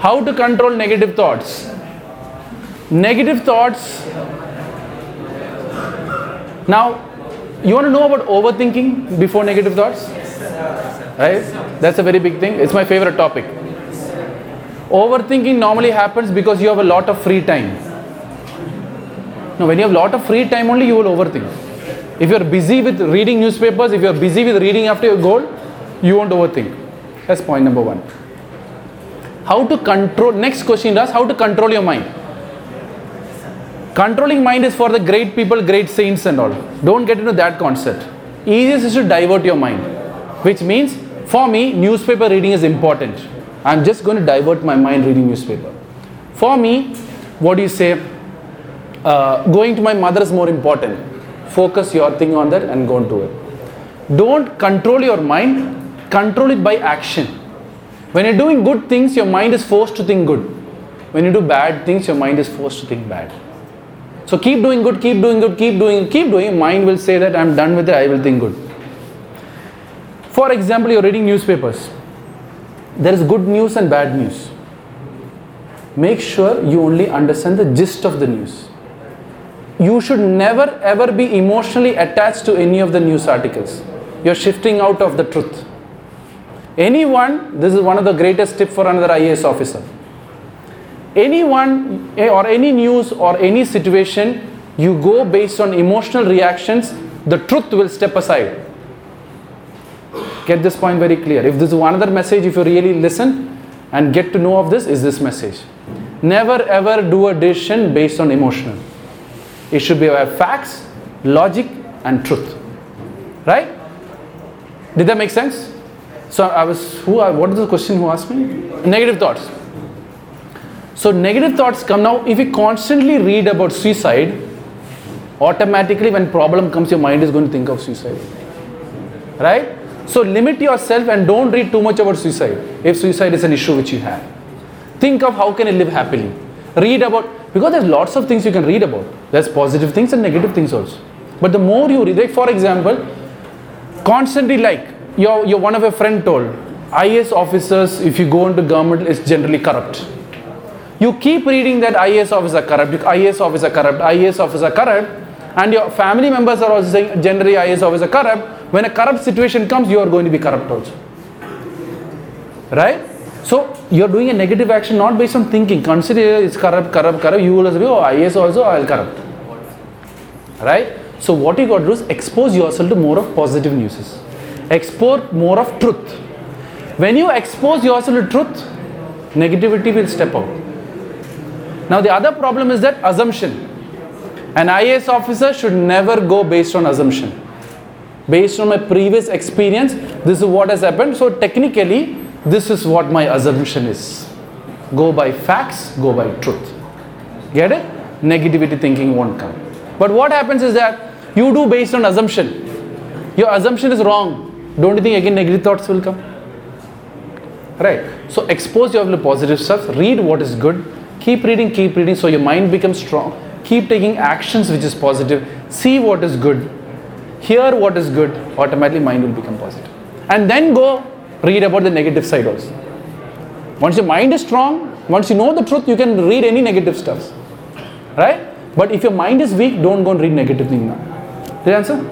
How to control negative thoughts? Negative thoughts. Now, you want to know about overthinking before negative thoughts? Right? That's a very big thing. It's my favorite topic. Overthinking normally happens because you have a lot of free time. Now, when you have a lot of free time, only you will overthink. If you are busy with reading newspapers, if you are busy with reading after your goal, you won't overthink. That's point number one. How to control, next question is how to control your mind. Controlling mind is for the great people, great saints, and all. Don't get into that concept. Easiest is to divert your mind, which means for me, newspaper reading is important. I'm just going to divert my mind reading newspaper. For me, what do you say? Uh, going to my mother is more important. Focus your thing on that and go do it. Don't control your mind, control it by action. When you're doing good things, your mind is forced to think good. When you do bad things, your mind is forced to think bad. So keep doing good, keep doing good, keep doing, keep doing. Mind will say that I'm done with it, I will think good. For example, you're reading newspapers. There is good news and bad news. Make sure you only understand the gist of the news. You should never ever be emotionally attached to any of the news articles. You're shifting out of the truth. Anyone, this is one of the greatest tip for another IAS officer. Anyone eh, or any news or any situation, you go based on emotional reactions, the truth will step aside. Get this point very clear. If this is one other message, if you really listen and get to know of this, is this message. Never ever do a decision based on emotional. It should be about facts, logic, and truth. Right? Did that make sense? So I was who? What is the question? Who asked me? Negative thoughts. So negative thoughts come now. If you constantly read about suicide, automatically when problem comes, your mind is going to think of suicide. Right? So limit yourself and don't read too much about suicide. If suicide is an issue which you have, think of how can I live happily. Read about because there's lots of things you can read about. There's positive things and negative things also. But the more you read, like for example, constantly like your, your one of your friend told, IS officers, if you go into government, is generally corrupt. You keep reading that IS officer corrupt, IAS officer corrupt, IAS officer corrupt, and your family members are also saying generally IAS officer corrupt. When a corrupt situation comes, you are going to be corrupt also. Right? So you're doing a negative action not based on thinking. Consider it's corrupt, corrupt, corrupt. You will also be, oh, IAS also, I'll corrupt. Right? So what you got to do is expose yourself to more of positive news. Export more of truth. When you expose yourself to truth, negativity will step out. Now the other problem is that assumption. An IAS officer should never go based on assumption. Based on my previous experience, this is what has happened. So technically, this is what my assumption is. Go by facts, go by truth. Get it? Negativity thinking won't come. But what happens is that you do based on assumption. Your assumption is wrong. Don't you think again negative thoughts will come? Right. So expose yourself to positive stuff. Read what is good. Keep reading, keep reading so your mind becomes strong. Keep taking actions which is positive. See what is good. Hear what is good. Automatically mind will become positive. And then go read about the negative side also. Once your mind is strong, once you know the truth, you can read any negative stuff. Right? But if your mind is weak, don't go and read negative thing now. Did I answer?